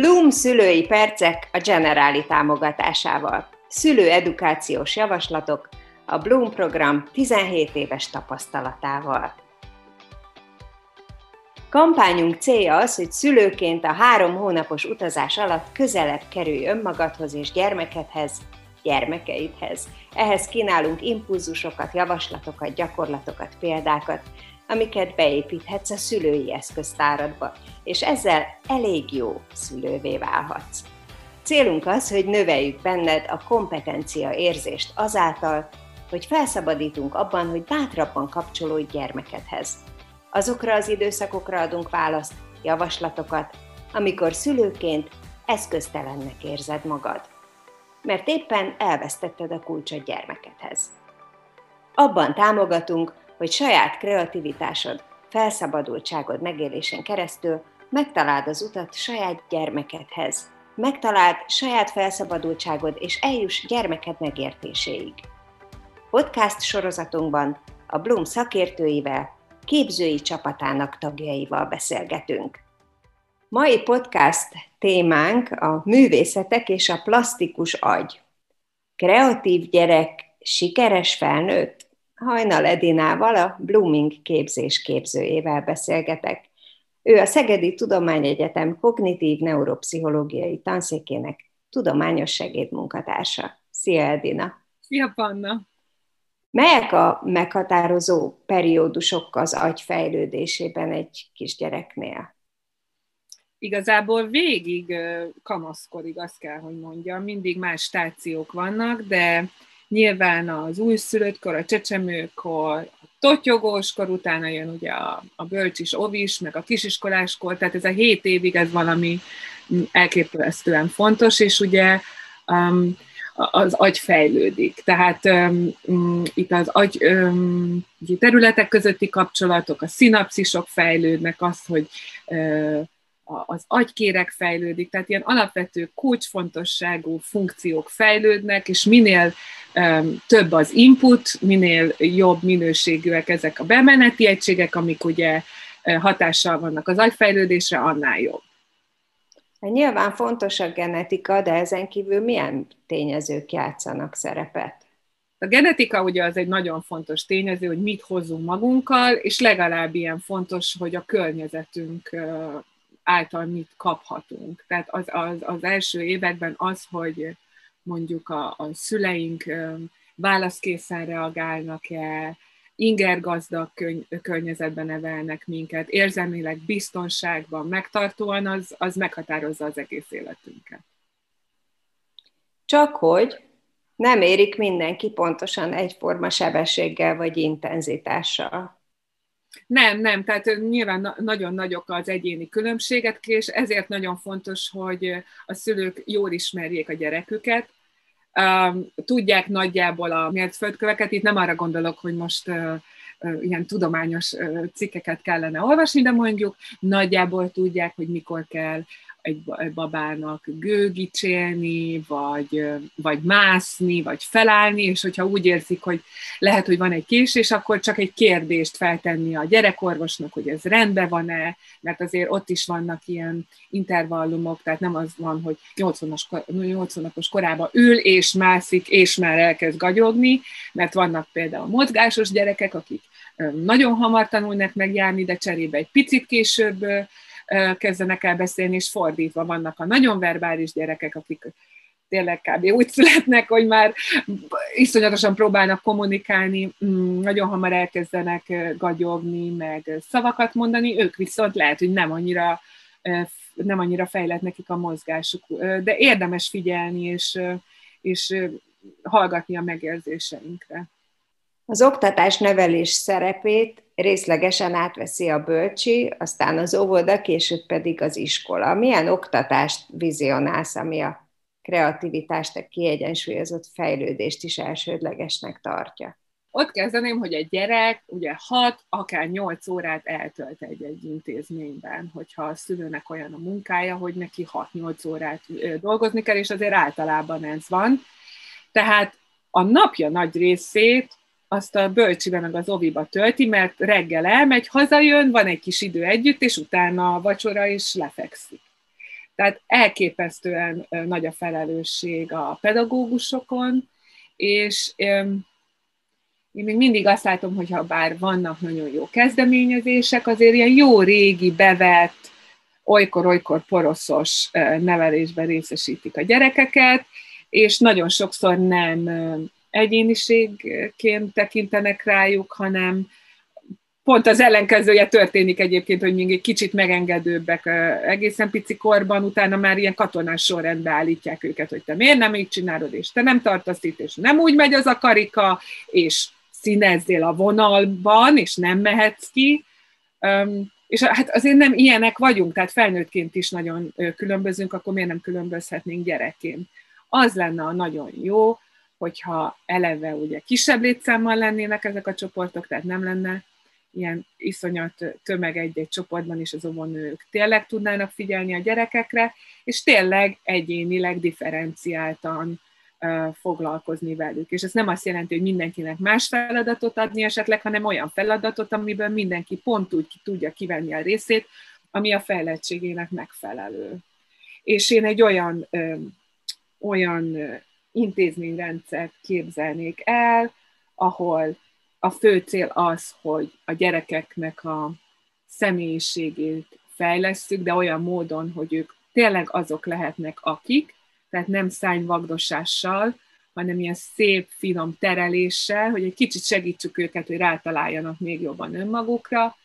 Bloom szülői percek a Generáli támogatásával. Szülő edukációs javaslatok a Bloom program 17 éves tapasztalatával. Kampányunk célja az, hogy szülőként a három hónapos utazás alatt közelebb kerülj önmagadhoz és gyermekedhez, gyermekeidhez. Ehhez kínálunk impulzusokat, javaslatokat, gyakorlatokat, példákat, amiket beépíthetsz a szülői eszköztáradba, és ezzel elég jó szülővé válhatsz. Célunk az, hogy növeljük benned a kompetencia érzést azáltal, hogy felszabadítunk abban, hogy bátrabban kapcsolódj gyermekedhez. Azokra az időszakokra adunk választ, javaslatokat, amikor szülőként eszköztelennek érzed magad. Mert éppen elvesztetted a kulcsot gyermekedhez. Abban támogatunk, hogy saját kreativitásod, felszabadultságod megélésen keresztül megtaláld az utat saját gyermekedhez, megtaláld saját felszabadultságod és eljuss gyermeked megértéséig. Podcast sorozatunkban a Bloom szakértőivel, képzői csapatának tagjaival beszélgetünk. Mai podcast témánk a művészetek és a plastikus agy. Kreatív gyerek, sikeres felnőtt? Hajnal Edinával, a Blooming képzés képzőjével beszélgetek. Ő a Szegedi Tudományegyetem kognitív neuropszichológiai tanszékének tudományos segédmunkatársa. Szia Edina! Szia Panna! Melyek a meghatározó periódusok az agy fejlődésében egy kisgyereknél? Igazából végig kamaszkorig, azt kell, hogy mondjam, mindig más stációk vannak, de nyilván az újszülöttkor, a csecsemőkor, a totyogóskor, utána jön ugye a, a bölcsis ovis, meg a kisiskoláskor, tehát ez a hét évig ez valami elképesztően fontos, és ugye um, az agy fejlődik. Tehát um, itt az agy um, területek közötti kapcsolatok, a szinapszisok fejlődnek, az, hogy uh, az agykérek fejlődik, tehát ilyen alapvető kulcsfontosságú funkciók fejlődnek, és minél um, több az input, minél jobb minőségűek ezek a bemeneti egységek, amik ugye hatással vannak az agyfejlődésre, annál jobb. Hát nyilván fontos a genetika, de ezen kívül milyen tényezők játszanak szerepet? A genetika ugye az egy nagyon fontos tényező, hogy mit hozzunk magunkkal, és legalább ilyen fontos, hogy a környezetünk által mit kaphatunk. Tehát az, az, az első években az, hogy mondjuk a, a szüleink válaszkészen reagálnak-e, ingergazdag környezetben nevelnek minket, érzelmileg biztonságban, megtartóan, az, az meghatározza az egész életünket. Csak hogy nem érik mindenki pontosan egyforma sebességgel vagy intenzitással. Nem, nem, tehát nyilván nagyon nagyok az egyéni különbségek, és ezért nagyon fontos, hogy a szülők jól ismerjék a gyereküket, tudják nagyjából a mértföldköveket, itt nem arra gondolok, hogy most ilyen tudományos cikkeket kellene olvasni, de mondjuk nagyjából tudják, hogy mikor kell egy babának gőgicsélni, vagy, vagy mászni, vagy felállni, és hogyha úgy érzik, hogy lehet, hogy van egy késés, akkor csak egy kérdést feltenni a gyerekorvosnak, hogy ez rendben van-e, mert azért ott is vannak ilyen intervallumok, tehát nem az van, hogy 80 napos korában ül és mászik, és már elkezd gagyogni, mert vannak például mozgásos gyerekek, akik nagyon hamar tanulnak megjárni, de cserébe egy picit később kezdenek el beszélni, és fordítva vannak a nagyon verbális gyerekek, akik tényleg kb. úgy születnek, hogy már iszonyatosan próbálnak kommunikálni, mm, nagyon hamar elkezdenek gagyogni, meg szavakat mondani, ők viszont lehet, hogy nem annyira, nem annyira fejlett nekik a mozgásuk, de érdemes figyelni, és, és hallgatni a megérzéseinkre. Az oktatás nevelés szerepét részlegesen átveszi a bölcsi, aztán az óvoda, később pedig az iskola. Milyen oktatást vizionálsz, ami a kreativitást, a kiegyensúlyozott fejlődést is elsődlegesnek tartja? Ott kezdeném, hogy egy gyerek ugye 6, akár 8 órát eltölt egy-egy intézményben, hogyha a szülőnek olyan a munkája, hogy neki 6-8 órát dolgozni kell, és azért általában ez van. Tehát a napja nagy részét azt a bölcsibe meg az oviba tölti, mert reggel elmegy, hazajön, van egy kis idő együtt, és utána a vacsora is lefekszik. Tehát elképesztően nagy a felelősség a pedagógusokon, és én még mindig azt látom, hogy ha bár vannak nagyon jó kezdeményezések, azért ilyen jó régi, bevett, olykor-olykor poroszos nevelésben részesítik a gyerekeket, és nagyon sokszor nem egyéniségként tekintenek rájuk, hanem pont az ellenkezője történik egyébként, hogy még egy kicsit megengedőbbek egészen pici korban, utána már ilyen katonás sorrendbe állítják őket, hogy te miért nem így csinálod, és te nem tartasz itt, és nem úgy megy az a karika, és színezzél a vonalban, és nem mehetsz ki. És hát azért nem ilyenek vagyunk, tehát felnőttként is nagyon különbözünk, akkor miért nem különbözhetnénk gyerekként. Az lenne a nagyon jó, hogyha eleve ugye kisebb létszámmal lennének ezek a csoportok, tehát nem lenne ilyen iszonyat tömeg egy-egy csoportban is az óvónők tényleg tudnának figyelni a gyerekekre, és tényleg egyénileg differenciáltan foglalkozni velük. És ez nem azt jelenti, hogy mindenkinek más feladatot adni esetleg, hanem olyan feladatot, amiből mindenki pont úgy tudja kivenni a részét, ami a fejlettségének megfelelő. És én egy olyan, olyan intézményrendszert képzelnék el, ahol a fő cél az, hogy a gyerekeknek a személyiségét fejlesszük, de olyan módon, hogy ők tényleg azok lehetnek, akik, tehát nem szányvagdosással, hanem ilyen szép, finom tereléssel, hogy egy kicsit segítsük őket, hogy rátaláljanak még jobban önmagukra,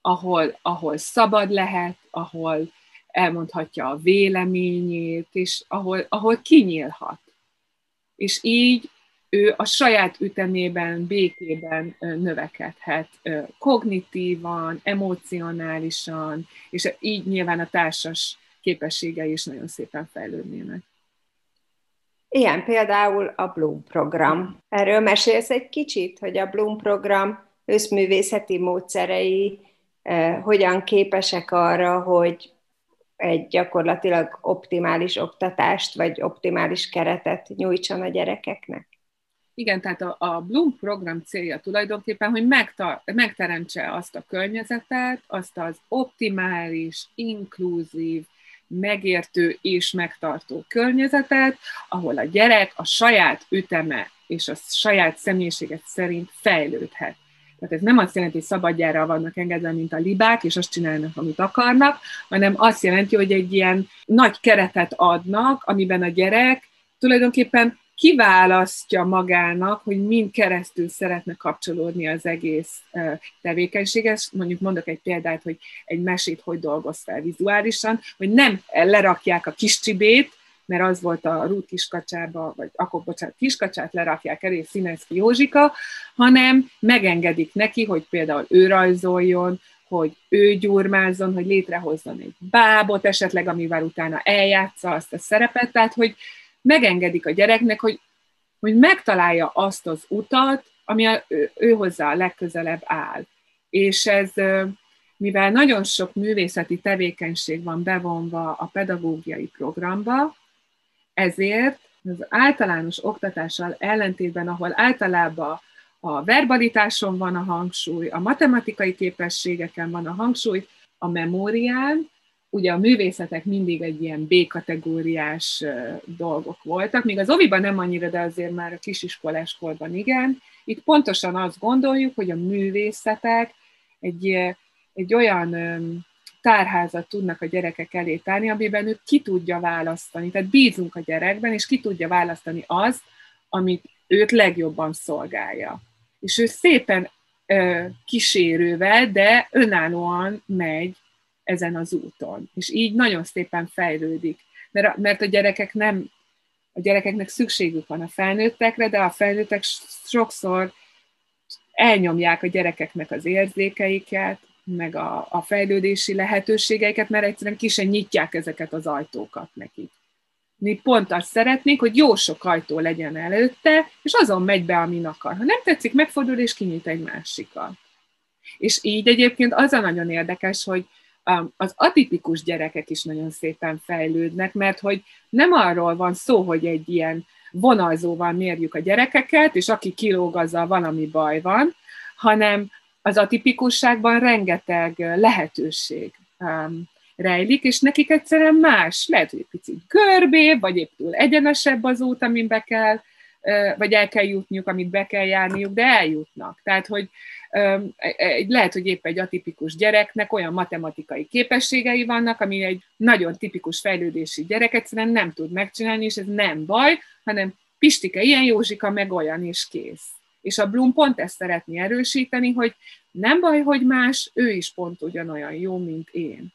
ahol, ahol szabad lehet, ahol elmondhatja a véleményét, és ahol, ahol kinyílhat. És így ő a saját ütemében, békében növekedhet kognitívan, emocionálisan, és így nyilván a társas képességei is nagyon szépen fejlődnének. Ilyen például a Bloom program. Erről mesélsz egy kicsit, hogy a Bloom program összművészeti módszerei hogyan képesek arra, hogy egy gyakorlatilag optimális oktatást, vagy optimális keretet nyújtson a gyerekeknek? Igen, tehát a, a Bloom program célja tulajdonképpen, hogy megtar- megteremtse azt a környezetet, azt az optimális, inkluzív, megértő és megtartó környezetet, ahol a gyerek a saját üteme és a saját személyiséget szerint fejlődhet. Tehát ez nem azt jelenti, hogy szabadjára vannak engedve, mint a libák, és azt csinálnak, amit akarnak, hanem azt jelenti, hogy egy ilyen nagy keretet adnak, amiben a gyerek tulajdonképpen kiválasztja magának, hogy mind keresztül szeretne kapcsolódni az egész tevékenységes. Mondjuk mondok egy példát, hogy egy mesét hogy dolgoz fel vizuálisan, hogy nem lerakják a kis csibét, mert az volt a Rút kiskacsába, vagy akkor bocsánat, kiskacsát lerakják elé Színeszki Józsika, hanem megengedik neki, hogy például ő rajzoljon, hogy ő gyurmázzon, hogy létrehozzon egy bábot esetleg, amivel utána eljátsza azt a szerepet, tehát hogy megengedik a gyereknek, hogy, hogy megtalálja azt az utat, ami a, ő, ő hozzá a legközelebb áll. És ez, mivel nagyon sok művészeti tevékenység van bevonva a pedagógiai programba, ezért az általános oktatással ellentétben, ahol általában a verbalitáson van a hangsúly, a matematikai képességeken van a hangsúly, a memórián, ugye a művészetek mindig egy ilyen B-kategóriás dolgok voltak, még az oviban nem annyira, de azért már a kisiskolás korban igen. Itt pontosan azt gondoljuk, hogy a művészetek egy, egy olyan tárházat tudnak a gyerekek elé tárni, amiben ő ki tudja választani. Tehát bízunk a gyerekben, és ki tudja választani azt, amit őt legjobban szolgálja. És ő szépen kísérővel, de önállóan megy ezen az úton. És így nagyon szépen fejlődik. Mert, mert a gyerekek nem, a gyerekeknek szükségük van a felnőttekre, de a felnőttek sokszor elnyomják a gyerekeknek az érzékeiket, meg a, a fejlődési lehetőségeiket, mert egyszerűen ki sem nyitják ezeket az ajtókat nekik. Mi pont azt szeretnék, hogy jó sok ajtó legyen előtte, és azon megy be, amin akar. Ha nem tetszik, megfordul és kinyit egy másikat. És így egyébként az a nagyon érdekes, hogy az atipikus gyerekek is nagyon szépen fejlődnek, mert hogy nem arról van szó, hogy egy ilyen vonalzóval mérjük a gyerekeket, és aki kilóg, azzal valami baj van, hanem az atipikusságban rengeteg lehetőség rejlik, és nekik egyszerűen más. Lehet, hogy egy picit görbébb, vagy épp túl egyenesebb az út, amin be kell, vagy el kell jutniuk, amit be kell járniuk, de eljutnak. Tehát, hogy lehet, hogy épp egy atipikus gyereknek olyan matematikai képességei vannak, ami egy nagyon tipikus fejlődési gyerek egyszerűen nem tud megcsinálni, és ez nem baj, hanem Pistike ilyen, Józsika meg olyan, és kész. És a Bloom pont ezt szeretné erősíteni, hogy nem baj, hogy más, ő is pont ugyanolyan jó, mint én.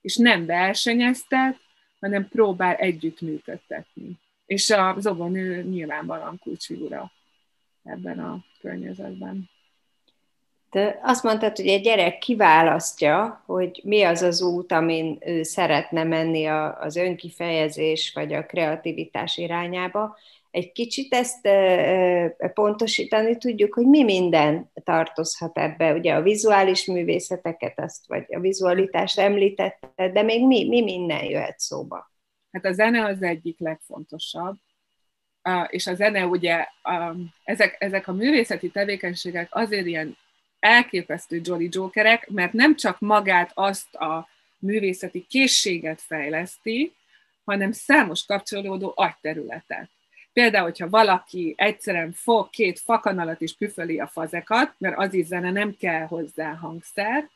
És nem versenyeztet, hanem próbál együttműködtetni. És a zobonő nyilvánvalóan kulcsfigura ebben a környezetben. Te azt mondtad, hogy egy gyerek kiválasztja, hogy mi az az út, amin ő szeretne menni az önkifejezés vagy a kreativitás irányába. Egy kicsit ezt pontosítani tudjuk, hogy mi minden tartozhat ebbe. Ugye a vizuális művészeteket, azt, vagy a vizualitást említette, de még mi, mi minden jöhet szóba? Hát a zene az egyik legfontosabb, és a zene ugye, ezek, ezek a művészeti tevékenységek azért ilyen elképesztő Jolly Jokerek, mert nem csak magát azt a művészeti készséget fejleszti, hanem számos kapcsolódó agyterületet. Például, hogyha valaki egyszerűen fog két fakanalat is püföli a fazekat, mert az is zene, nem kell hozzá hangszer,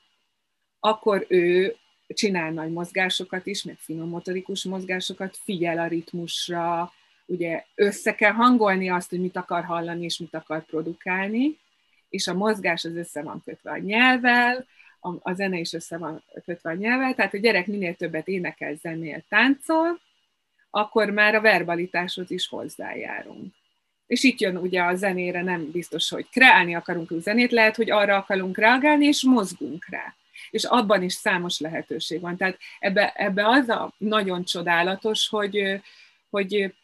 akkor ő csinál nagy mozgásokat is, meg finom motorikus mozgásokat, figyel a ritmusra, ugye össze kell hangolni azt, hogy mit akar hallani és mit akar produkálni, és a mozgás az össze van kötve a nyelvvel, a, a zene is össze van kötve a nyelvvel, tehát a gyerek minél többet énekel, zenél, táncol, akkor már a verbalitáshoz is hozzájárunk. És itt jön ugye a zenére, nem biztos, hogy kreálni akarunk zenét, lehet, hogy arra akarunk reagálni, és mozgunk rá. És abban is számos lehetőség van. Tehát ebbe, ebbe az a nagyon csodálatos, hogy, hogy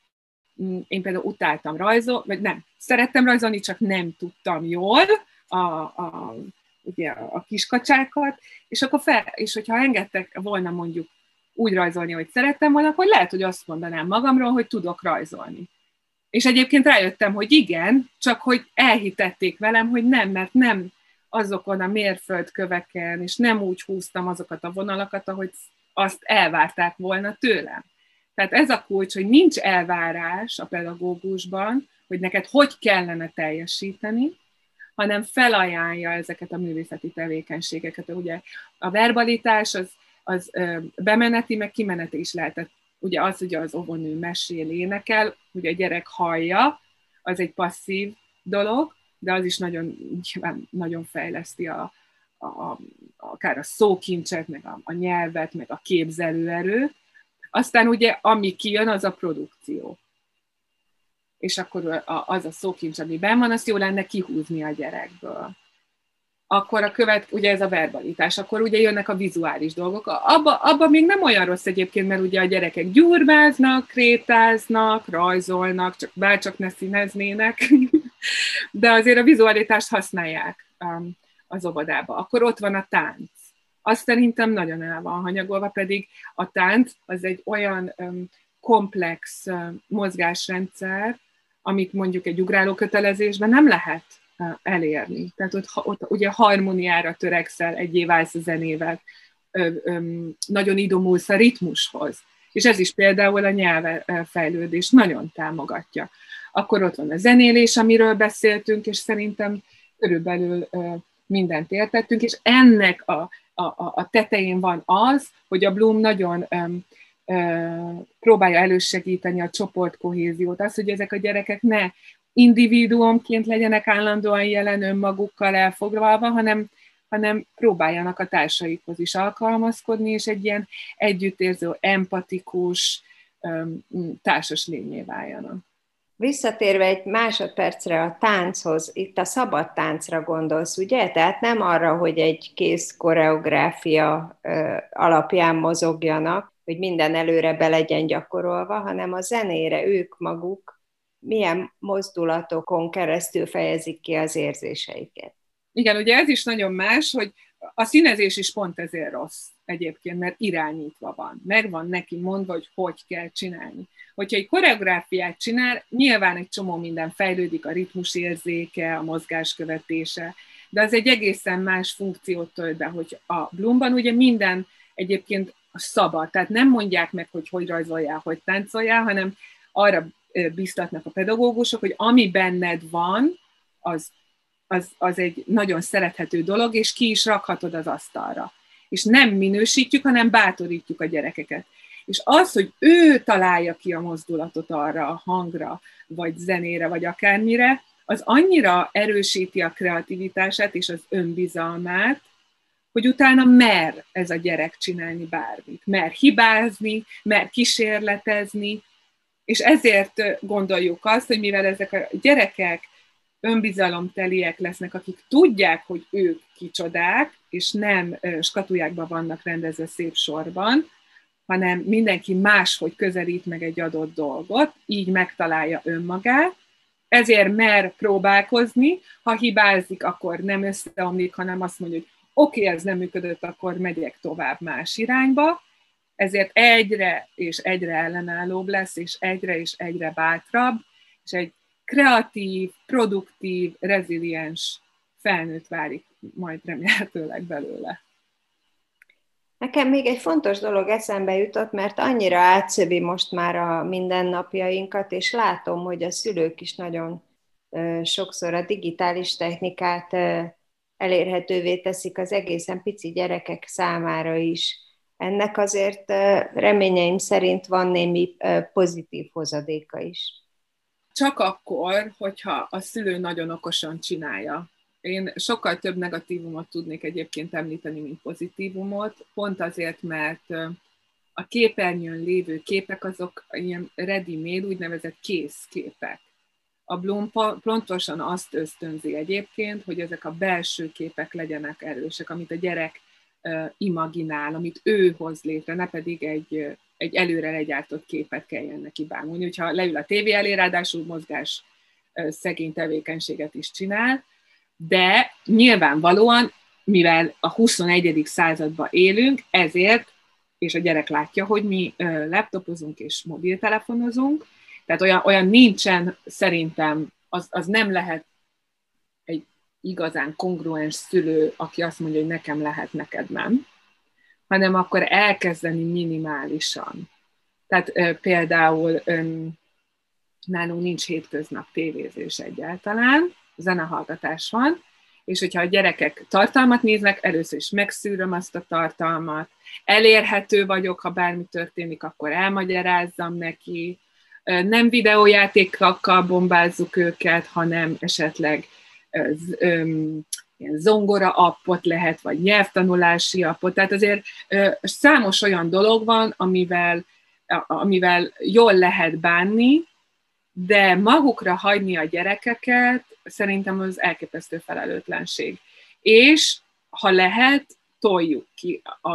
mm, én például utáltam rajzolni, vagy nem, szerettem rajzolni, csak nem tudtam jól a, a, ugye a kiskacsákat, és akkor fel, és hogyha engedtek volna mondjuk úgy rajzolni, hogy szerettem volna, akkor lehet, hogy azt mondanám magamról, hogy tudok rajzolni. És egyébként rájöttem, hogy igen, csak hogy elhitették velem, hogy nem, mert nem azokon a mérföldköveken, és nem úgy húztam azokat a vonalakat, ahogy azt elvárták volna tőlem. Tehát ez a kulcs, hogy nincs elvárás a pedagógusban, hogy neked hogy kellene teljesíteni, hanem felajánlja ezeket a művészeti tevékenységeket. Ugye a verbalitás az, az bemeneti, meg kimeneti is lehetett. Ugye az, hogy az óvónő mesél, énekel, ugye a gyerek hallja, az egy passzív dolog, de az is nagyon, nagyon fejleszti a, a, a, akár a szókincset, meg a, a nyelvet, meg a képzelőerőt. Aztán ugye, ami kijön, az a produkció és akkor az a szókincs, ami benn van, azt jó lenne kihúzni a gyerekből. Akkor a követ, ugye ez a verbalitás, akkor ugye jönnek a vizuális dolgok. Abba, abba még nem olyan rossz egyébként, mert ugye a gyerekek gyurbáznak, krétáznak, rajzolnak, csak bárcsak ne színeznének, de azért a vizualitást használják um, az óvodába. Akkor ott van a tánc. Azt szerintem nagyon el van hanyagolva, pedig a tánc az egy olyan um, komplex uh, mozgásrendszer, amit mondjuk egy ugráló kötelezésben nem lehet elérni. Tehát ott, ott ugye harmóniára törekszel, egyé válsz a zenével, ö, ö, nagyon idomulsz a ritmushoz. És ez is például a nyelvfejlődés nagyon támogatja. Akkor ott van a zenélés, amiről beszéltünk, és szerintem körülbelül ö, mindent értettünk, és ennek a, a, a tetején van az, hogy a Bloom nagyon próbálja elősegíteni a csoportkohéziót, az, hogy ezek a gyerekek ne individuumként legyenek állandóan jelen önmagukkal elfoglalva, hanem, hanem próbáljanak a társaikhoz is alkalmazkodni, és egy ilyen együttérző, empatikus társas lényé váljanak. Visszatérve egy másodpercre a tánchoz, itt a szabad táncra gondolsz, ugye? Tehát nem arra, hogy egy kész koreográfia alapján mozogjanak, hogy minden előre be legyen gyakorolva, hanem a zenére ők maguk milyen mozdulatokon keresztül fejezik ki az érzéseiket. Igen, ugye ez is nagyon más, hogy a színezés is pont ezért rossz egyébként, mert irányítva van. Meg van neki mondva, hogy hogy kell csinálni. Hogyha egy koreográfiát csinál, nyilván egy csomó minden fejlődik, a ritmus érzéke, a mozgás követése, de az egy egészen más funkciót tölt be, hogy a Bloomban ugye minden egyébként szabad. Tehát nem mondják meg, hogy hogy rajzoljál, hogy táncoljál, hanem arra biztatnak a pedagógusok, hogy ami benned van, az, az, az egy nagyon szerethető dolog, és ki is rakhatod az asztalra. És nem minősítjük, hanem bátorítjuk a gyerekeket. És az, hogy ő találja ki a mozdulatot arra a hangra, vagy zenére, vagy akármire, az annyira erősíti a kreativitását és az önbizalmát, hogy utána mer ez a gyerek csinálni bármit. Mer hibázni, mer kísérletezni, és ezért gondoljuk azt, hogy mivel ezek a gyerekek önbizalomteliek lesznek, akik tudják, hogy ők kicsodák, és nem skatujákban vannak rendezve szép sorban, hanem mindenki máshogy közelít meg egy adott dolgot, így megtalálja önmagát, ezért mer próbálkozni, ha hibázik, akkor nem összeomlik, hanem azt mondja, hogy oké, okay, ez nem működött, akkor megyek tovább más irányba, ezért egyre és egyre ellenállóbb lesz, és egyre és egyre bátrabb, és egy kreatív, produktív, reziliens felnőtt válik majd remélhetőleg belőle. Nekem még egy fontos dolog eszembe jutott, mert annyira átszövi most már a mindennapjainkat, és látom, hogy a szülők is nagyon sokszor a digitális technikát elérhetővé teszik az egészen pici gyerekek számára is. Ennek azért reményeim szerint van némi pozitív hozadéka is. Csak akkor, hogyha a szülő nagyon okosan csinálja. Én sokkal több negatívumot tudnék egyébként említeni, mint pozitívumot, pont azért, mert a képernyőn lévő képek azok ilyen ready-made, úgynevezett kész képek. A Bloom pontosan azt ösztönzi egyébként, hogy ezek a belső képek legyenek erősek, amit a gyerek imaginál, amit ő hoz létre, ne pedig egy, egy előre legyártott képet kelljen neki bámulni. Hogyha leül a tévé elé, ráadásul mozgás szegény tevékenységet is csinál, de nyilvánvalóan, mivel a 21. században élünk, ezért, és a gyerek látja, hogy mi laptopozunk és mobiltelefonozunk, tehát olyan, olyan nincsen szerintem, az, az nem lehet igazán kongruens szülő, aki azt mondja, hogy nekem lehet, neked nem, hanem akkor elkezdeni minimálisan. Tehát ö, például ö, nálunk nincs hétköznap tévézés egyáltalán, zenehallgatás van, és hogyha a gyerekek tartalmat néznek, először is megszűröm azt a tartalmat, elérhető vagyok, ha bármi történik, akkor elmagyarázzam neki, nem videójátékokkal bombázzuk őket, hanem esetleg ilyen zongora appot lehet, vagy nyelvtanulási appot. Tehát azért számos olyan dolog van, amivel, amivel jól lehet bánni, de magukra hagyni a gyerekeket szerintem az elképesztő felelőtlenség. És ha lehet, toljuk ki a,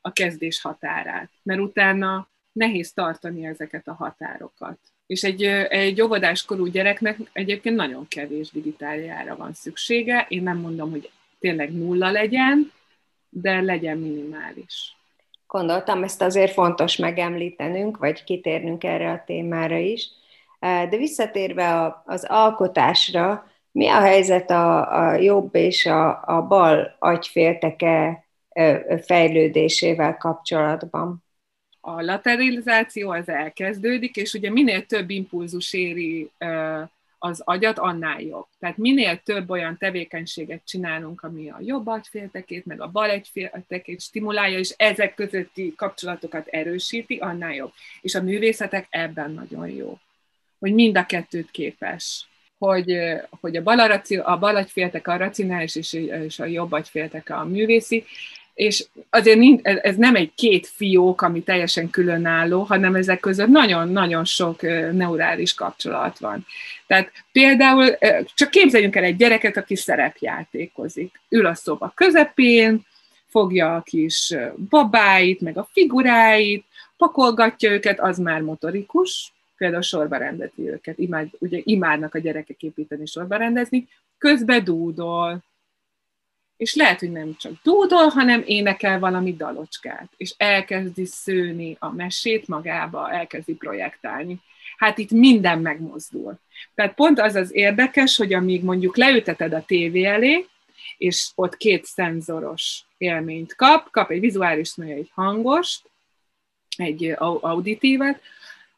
a kezdés határát, mert utána nehéz tartani ezeket a határokat. És egy, egy óvodáskorú gyereknek egyébként nagyon kevés digitáljára van szüksége. Én nem mondom, hogy tényleg nulla legyen, de legyen minimális. Gondoltam, ezt azért fontos megemlítenünk, vagy kitérnünk erre a témára is. De visszatérve az alkotásra, mi a helyzet a, a jobb és a, a bal agyfélteke fejlődésével kapcsolatban? A lateralizáció az elkezdődik, és ugye minél több impulzus éri az agyat, annál jobb. Tehát minél több olyan tevékenységet csinálunk, ami a jobb agyféltekét, meg a bal agyféltekét stimulálja, és ezek közötti kapcsolatokat erősíti, annál jobb. És a művészetek ebben nagyon jó hogy mind a kettőt képes. Hogy, hogy a, bal a bal agyfélteke a racionális, és, és a jobb agyfélteke a művészi, és azért ez nem egy két fiók, ami teljesen különálló, hanem ezek között nagyon-nagyon sok neurális kapcsolat van. Tehát például csak képzeljünk el egy gyereket, aki szerepjátékozik. Ül a szoba közepén, fogja a kis babáit, meg a figuráit, pakolgatja őket, az már motorikus, például sorba rendezi őket, imád, ugye imádnak a gyerekek építeni, sorba rendezni, közbe dúdol, és lehet, hogy nem csak dúdol, hanem énekel valami dalocskát, és elkezdi szőni a mesét magába, elkezdi projektálni. Hát itt minden megmozdul. Tehát pont az az érdekes, hogy amíg mondjuk leüteted a tévé elé, és ott két szenzoros élményt kap, kap egy vizuális, egy hangost, egy auditívet,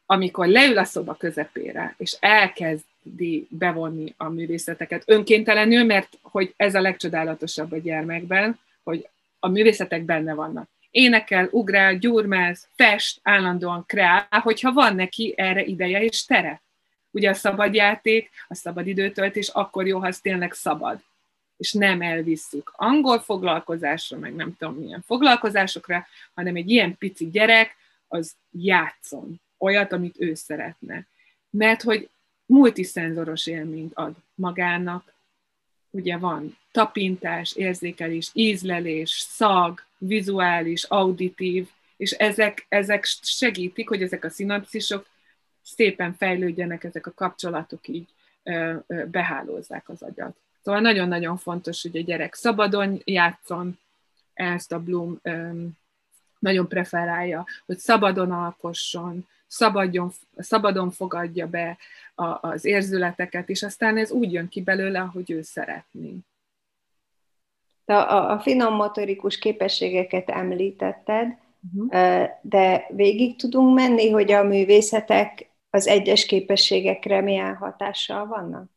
amikor leül a szoba közepére, és elkezdi bevonni a művészeteket önkéntelenül, mert hogy ez a legcsodálatosabb a gyermekben, hogy a művészetek benne vannak. Énekel, ugrál, gyurmáz, fest, állandóan kreál, hogyha van neki erre ideje és tere. Ugye a szabadjáték, a szabad időtöltés akkor jó, ha az tényleg szabad és nem elvisszük angol foglalkozásra, meg nem tudom milyen foglalkozásokra, hanem egy ilyen pici gyerek az játszon olyat, amit ő szeretne. Mert hogy multiszenzoros élményt ad magának, ugye van tapintás, érzékelés, ízlelés, szag, vizuális, auditív, és ezek, ezek segítik, hogy ezek a szinapszisok szépen fejlődjenek, ezek a kapcsolatok így behálózzák az agyat. Szóval nagyon-nagyon fontos, hogy a gyerek szabadon játszon, ezt a Bloom nagyon preferálja, hogy szabadon alkosson, szabadjon, szabadon fogadja be a, az érzületeket, és aztán ez úgy jön ki belőle, ahogy ő szeretné. A, a, a finom motorikus képességeket említetted, uh-huh. de végig tudunk menni, hogy a művészetek az egyes képességekre milyen hatással vannak?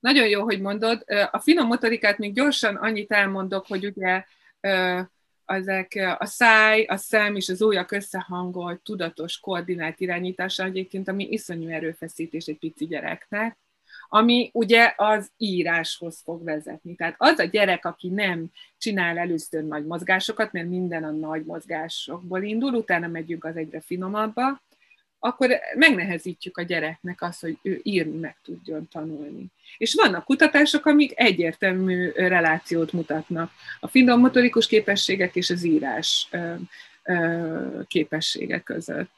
Nagyon jó, hogy mondod. A finom motorikát még gyorsan annyit elmondok, hogy ugye ezek a száj, a szem és az ujjak összehangolt, tudatos, koordinált irányítása egyébként, ami iszonyú erőfeszítés egy pici gyereknek, ami ugye az íráshoz fog vezetni. Tehát az a gyerek, aki nem csinál először nagy mozgásokat, mert minden a nagy mozgásokból indul, utána megyünk az egyre finomabbba, akkor megnehezítjük a gyereknek azt, hogy ő írni meg tudjon tanulni. És vannak kutatások, amik egyértelmű relációt mutatnak a finom motorikus képességek és az írás képességek között.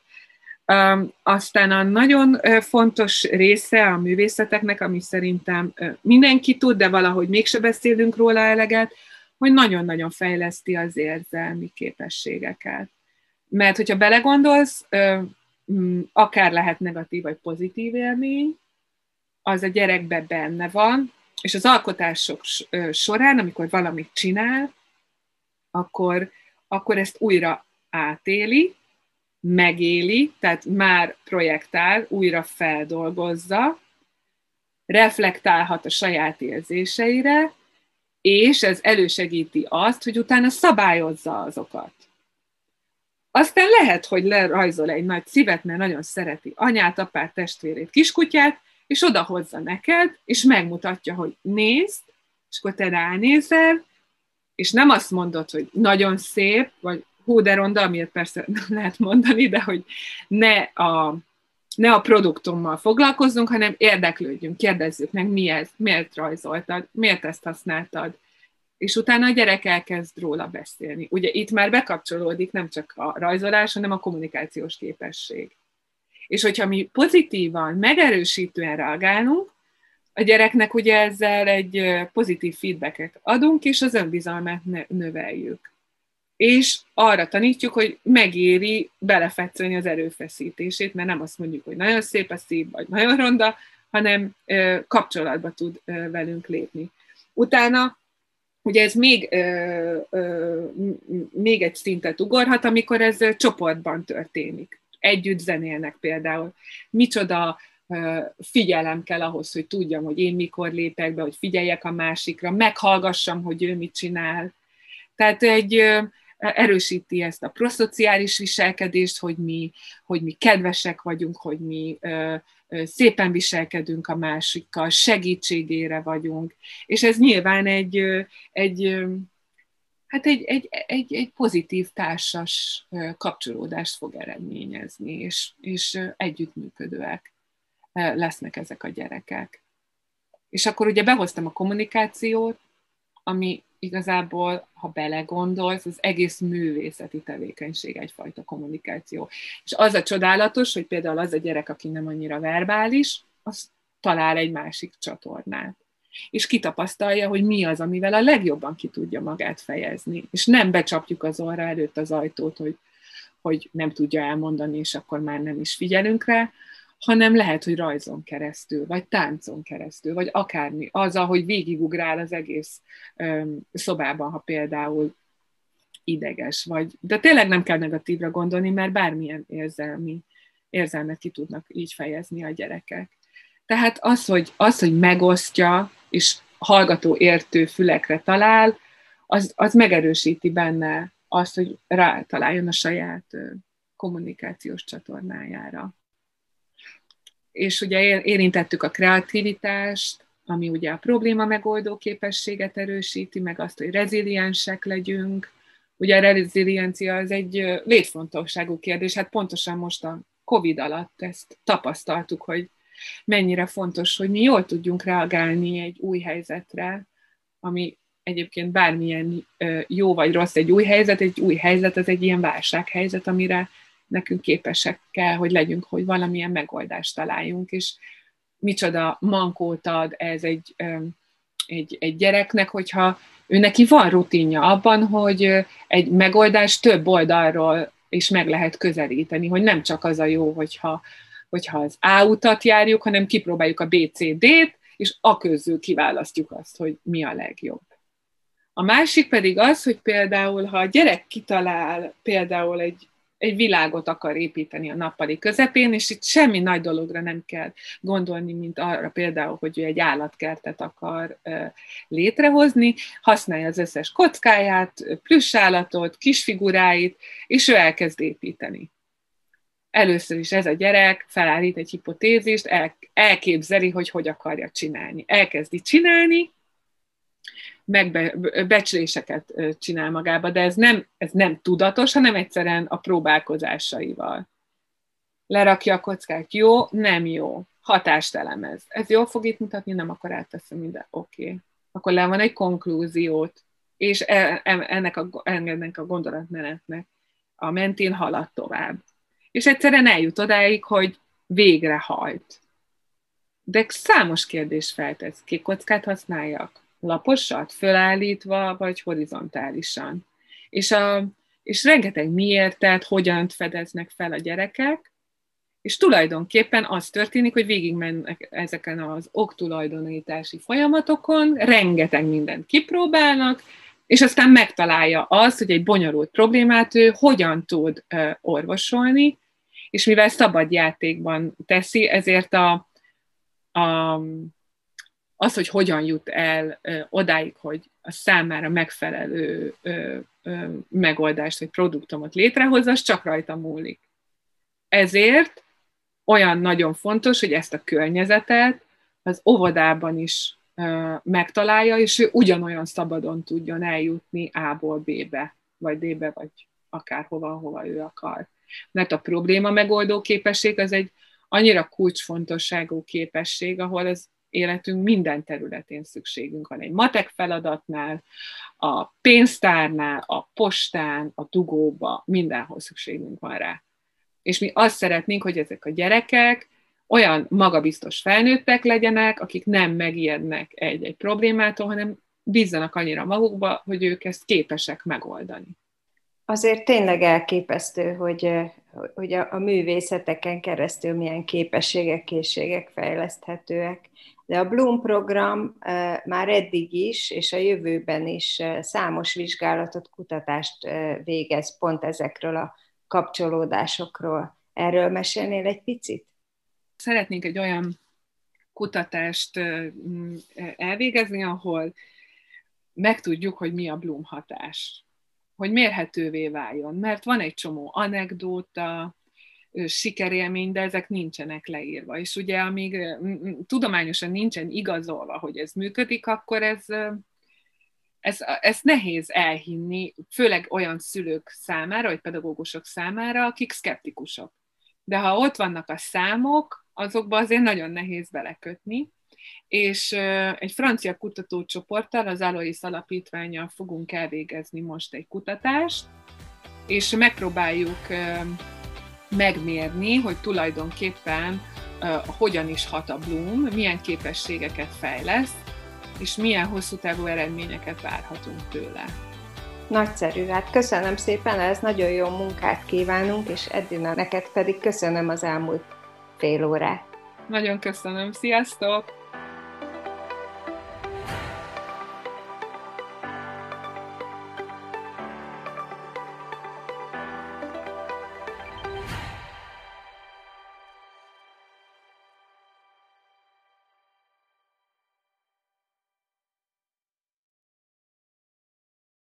Aztán a nagyon fontos része a művészeteknek, ami szerintem mindenki tud, de valahogy mégse beszélünk róla eleget, hogy nagyon-nagyon fejleszti az érzelmi képességeket. Mert hogyha belegondolsz, akár lehet negatív vagy pozitív élmény, az a gyerekben benne van, és az alkotások során, amikor valamit csinál, akkor, akkor ezt újra átéli, megéli, tehát már projektál, újra feldolgozza, reflektálhat a saját érzéseire, és ez elősegíti azt, hogy utána szabályozza azokat. Aztán lehet, hogy lerajzol egy nagy szívet, mert nagyon szereti anyát, apát, testvérét, kiskutyát, és odahozza neked, és megmutatja, hogy nézd, és akkor te ránézel, és nem azt mondod, hogy nagyon szép, vagy hú, de ronda, amiért persze nem lehet mondani, de hogy ne a, ne a produktummal foglalkozzunk, hanem érdeklődjünk, kérdezzük meg, mi ez, miért rajzoltad, miért ezt használtad, és utána a gyerek elkezd róla beszélni. Ugye itt már bekapcsolódik nem csak a rajzolás, hanem a kommunikációs képesség. És hogyha mi pozitívan, megerősítően reagálunk, a gyereknek ugye ezzel egy pozitív feedbacket adunk, és az önbizalmát növeljük. És arra tanítjuk, hogy megéri belefetszölni az erőfeszítését, mert nem azt mondjuk, hogy nagyon szép a szív, vagy nagyon ronda, hanem kapcsolatba tud velünk lépni. Utána Ugye ez még, ö, ö, még egy szintet ugorhat, amikor ez csoportban történik. Együtt zenélnek például. Micsoda figyelem kell ahhoz, hogy tudjam, hogy én mikor lépek be, hogy figyeljek a másikra, meghallgassam, hogy ő mit csinál. Tehát egy, erősíti ezt a proszociális viselkedést, hogy mi, hogy mi kedvesek vagyunk, hogy mi szépen viselkedünk a másikkal, segítségére vagyunk, és ez nyilván egy, egy hát egy, egy, egy, egy pozitív társas kapcsolódást fog eredményezni, és, és együttműködőek lesznek ezek a gyerekek. És akkor ugye behoztam a kommunikációt, ami igazából, ha belegondolsz, az egész művészeti tevékenység egyfajta kommunikáció. És az a csodálatos, hogy például az a gyerek, aki nem annyira verbális, az talál egy másik csatornát. És kitapasztalja, hogy mi az, amivel a legjobban ki tudja magát fejezni. És nem becsapjuk az orra előtt az ajtót, hogy, hogy nem tudja elmondani, és akkor már nem is figyelünk rá, hanem lehet, hogy rajzon keresztül, vagy táncon keresztül, vagy akármi. Az, ahogy végigugrál az egész öm, szobában, ha például ideges, vagy, de tényleg nem kell negatívra gondolni, mert bármilyen érzelmi, érzelmet ki tudnak így fejezni a gyerekek. Tehát az, hogy, az, hogy megosztja, és hallgató értő fülekre talál, az, az megerősíti benne azt, hogy rátaláljon a saját kommunikációs csatornájára. És ugye érintettük a kreativitást, ami ugye a probléma megoldó képességet erősíti, meg azt, hogy reziliensek legyünk. Ugye a reziliencia az egy létfontosságú kérdés, hát pontosan most a Covid alatt ezt tapasztaltuk, hogy mennyire fontos, hogy mi jól tudjunk reagálni egy új helyzetre, ami egyébként bármilyen jó vagy rossz egy új helyzet, egy új helyzet, az egy ilyen válsághelyzet, amire nekünk képesek kell, hogy legyünk, hogy valamilyen megoldást találjunk, és micsoda mankót ad ez egy, egy, egy gyereknek, hogyha ő neki van rutinja abban, hogy egy megoldás több oldalról is meg lehet közelíteni, hogy nem csak az a jó, hogyha, hogyha az A utat járjuk, hanem kipróbáljuk a BCD-t, és a közül kiválasztjuk azt, hogy mi a legjobb. A másik pedig az, hogy például, ha a gyerek kitalál például egy egy világot akar építeni a nappali közepén, és itt semmi nagy dologra nem kell gondolni, mint arra például, hogy ő egy állatkertet akar létrehozni, használja az összes kockáját, plüssállatot, kisfiguráit, és ő elkezd építeni. Először is ez a gyerek felállít egy hipotézist, el, elképzeli, hogy hogy akarja csinálni. Elkezdi csinálni, megbecsléseket csinál magába, de ez nem, ez nem tudatos, hanem egyszerűen a próbálkozásaival. Lerakja a kockát, jó, nem jó, hatást elemez. Ez jól fog itt mutatni, nem akar átteszem minden, oké. Okay. Akkor le van egy konklúziót, és e, e, ennek a, ennek a gondolatmenetnek a mentén halad tovább. És egyszerűen eljut odáig, hogy végrehajt. De számos kérdés feltesz. Kék kockát használjak? Laposat, fölállítva, vagy horizontálisan. És, a, és rengeteg miértet, hogyan fedeznek fel a gyerekek, és tulajdonképpen az történik, hogy végigmennek ezeken az oktulajdonítási folyamatokon, rengeteg mindent kipróbálnak, és aztán megtalálja azt, hogy egy bonyolult problémát ő hogyan tud orvosolni, és mivel szabad játékban teszi, ezért a, a az, hogy hogyan jut el odáig, hogy a számára megfelelő megoldást vagy produktumot létrehoz, az csak rajta múlik. Ezért olyan nagyon fontos, hogy ezt a környezetet az óvodában is megtalálja, és ő ugyanolyan szabadon tudjon eljutni A-ból B-be, vagy D-be, vagy akárhova, hova ő akar. Mert a probléma megoldó képesség az egy annyira kulcsfontosságú képesség, ahol az életünk minden területén szükségünk van. Egy matek feladatnál, a pénztárnál, a postán, a dugóba, mindenhol szükségünk van rá. És mi azt szeretnénk, hogy ezek a gyerekek olyan magabiztos felnőttek legyenek, akik nem megijednek egy-egy problémától, hanem bízzanak annyira magukba, hogy ők ezt képesek megoldani. Azért tényleg elképesztő, hogy, hogy a, a művészeteken keresztül milyen képességek, készségek fejleszthetőek. De a Bloom program már eddig is, és a jövőben is számos vizsgálatot, kutatást végez pont ezekről a kapcsolódásokról. Erről mesélnél egy picit? Szeretnénk egy olyan kutatást elvégezni, ahol megtudjuk, hogy mi a Bloom hatás, hogy mérhetővé váljon, mert van egy csomó anekdóta, sikerélmény, de ezek nincsenek leírva. És ugye amíg tudományosan nincsen igazolva, hogy ez működik, akkor ez, ez, ez nehéz elhinni, főleg olyan szülők számára, vagy pedagógusok számára, akik szkeptikusok. De ha ott vannak a számok, azokba azért nagyon nehéz belekötni, és egy francia kutatócsoporttal, az Alois Alapítványjal fogunk elvégezni most egy kutatást, és megpróbáljuk megmérni, hogy tulajdonképpen uh, hogyan is hat a Bloom, milyen képességeket fejleszt, és milyen hosszú távú eredményeket várhatunk tőle. Nagyszerű, hát köszönöm szépen, ez nagyon jó munkát kívánunk, és Edina, neked pedig köszönöm az elmúlt fél órát. Nagyon köszönöm, sziasztok!